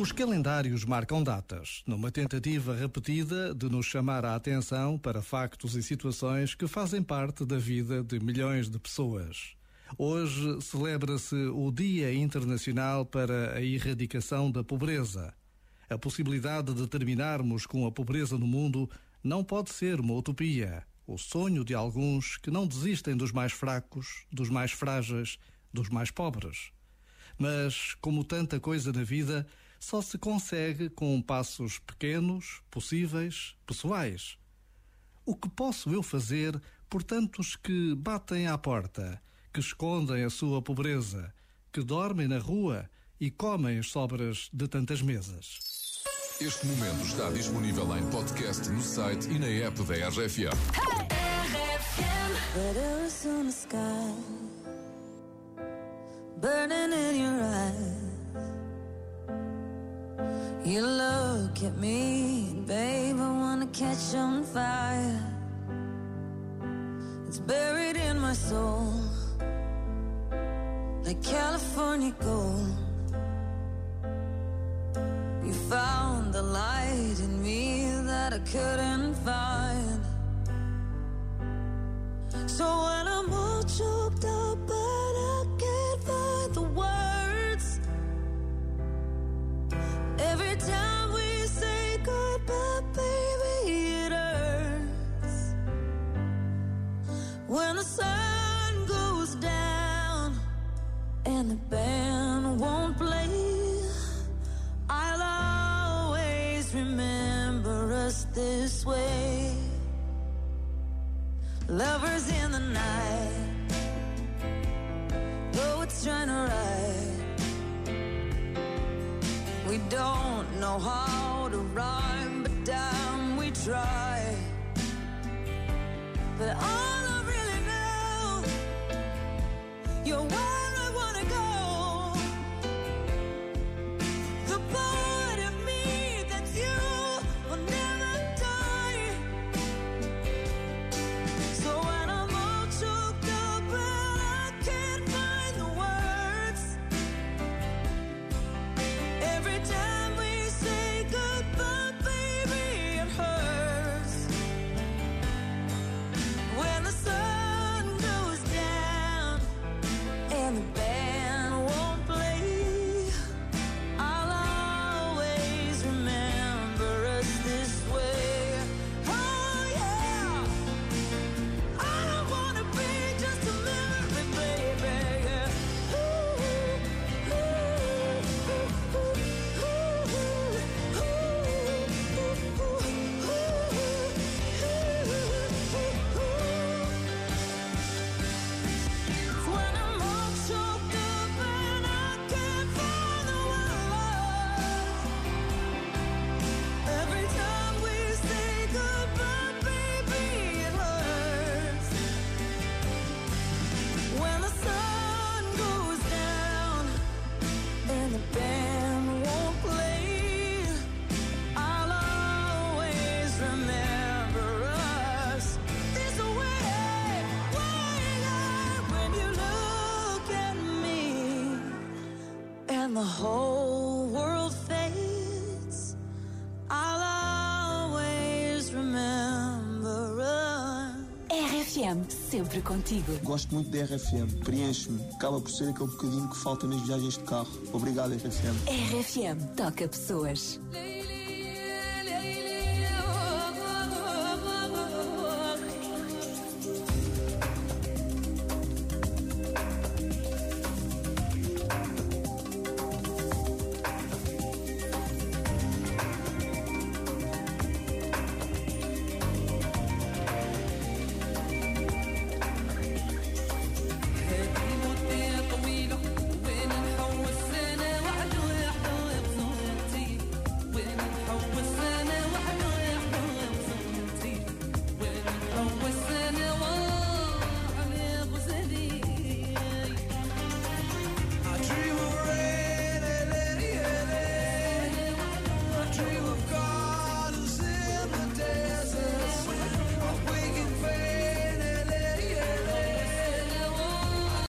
Os calendários marcam datas, numa tentativa repetida de nos chamar a atenção para factos e situações que fazem parte da vida de milhões de pessoas. Hoje celebra-se o Dia Internacional para a Erradicação da Pobreza. A possibilidade de terminarmos com a pobreza no mundo não pode ser uma utopia, o sonho de alguns que não desistem dos mais fracos, dos mais frágeis, dos mais pobres. Mas, como tanta coisa na vida, só se consegue com passos pequenos, possíveis, pessoais. O que posso eu fazer por tantos que batem à porta, que escondem a sua pobreza, que dormem na rua e comem as sobras de tantas mesas? Este momento está disponível em podcast no site e na app da RFM. Burning in your eyes You look at me, babe, I wanna catch on fire. It's buried in my soul, like California gold. You found the light in me that I couldn't find. So when I'm all choked up, sun goes down and the band won't play, I'll always remember us this way. Lovers in the night, though it's trying to ride. We don't know how to rhyme, but damn, we try. your way the whole world fades, I'll always remember us. RFM, sempre contigo. Gosto muito da RFM, preenche-me. Acaba por ser aquele bocadinho que falta nas viagens de carro. Obrigado, RFM. RFM, toca pessoas.